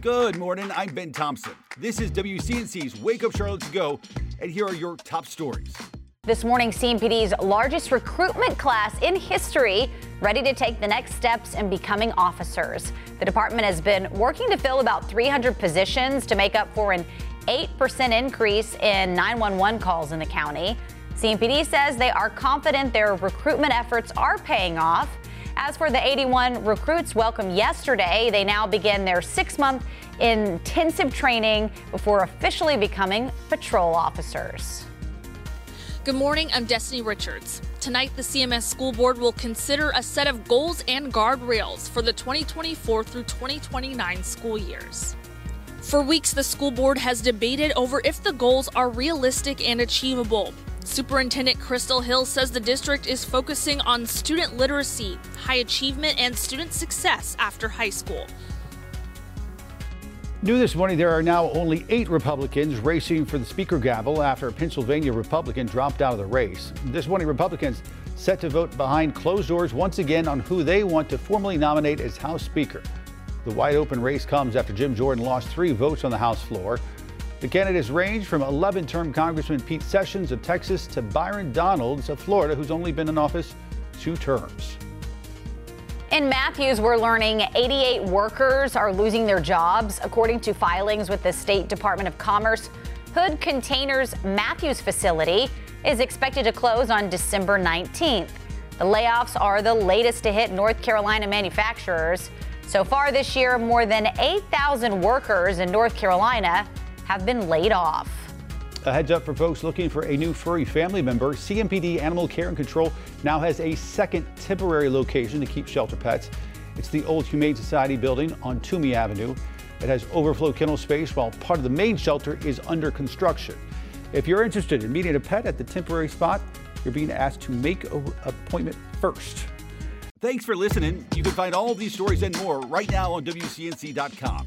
Good morning. I'm Ben Thompson. This is WCNC's Wake Up Charlotte to Go, and here are your top stories. This morning, CMPD's largest recruitment class in history, ready to take the next steps in becoming officers. The department has been working to fill about 300 positions to make up for an 8% increase in 911 calls in the county. CMPD says they are confident their recruitment efforts are paying off. As for the 81 recruits welcomed yesterday, they now begin their six month intensive training before officially becoming patrol officers. Good morning, I'm Destiny Richards. Tonight, the CMS School Board will consider a set of goals and guardrails for the 2024 through 2029 school years. For weeks, the school board has debated over if the goals are realistic and achievable. Superintendent Crystal Hill says the district is focusing on student literacy, high achievement, and student success after high school. New this morning, there are now only eight Republicans racing for the Speaker gavel after a Pennsylvania Republican dropped out of the race. This morning, Republicans set to vote behind closed doors once again on who they want to formally nominate as House Speaker. The wide open race comes after Jim Jordan lost three votes on the House floor. The candidates range from 11 term Congressman Pete Sessions of Texas to Byron Donalds of Florida, who's only been in office two terms. In Matthews, we're learning 88 workers are losing their jobs, according to filings with the State Department of Commerce. Hood Containers Matthews facility is expected to close on December 19th. The layoffs are the latest to hit North Carolina manufacturers. So far this year, more than 8,000 workers in North Carolina have been laid off. A heads up for folks looking for a new furry family member. CMPD Animal Care and Control now has a second temporary location to keep shelter pets. It's the old Humane Society building on Toomey Avenue. It has overflow kennel space while part of the main shelter is under construction. If you're interested in meeting a pet at the temporary spot, you're being asked to make an appointment first. Thanks for listening. You can find all of these stories and more right now on WCNC.com.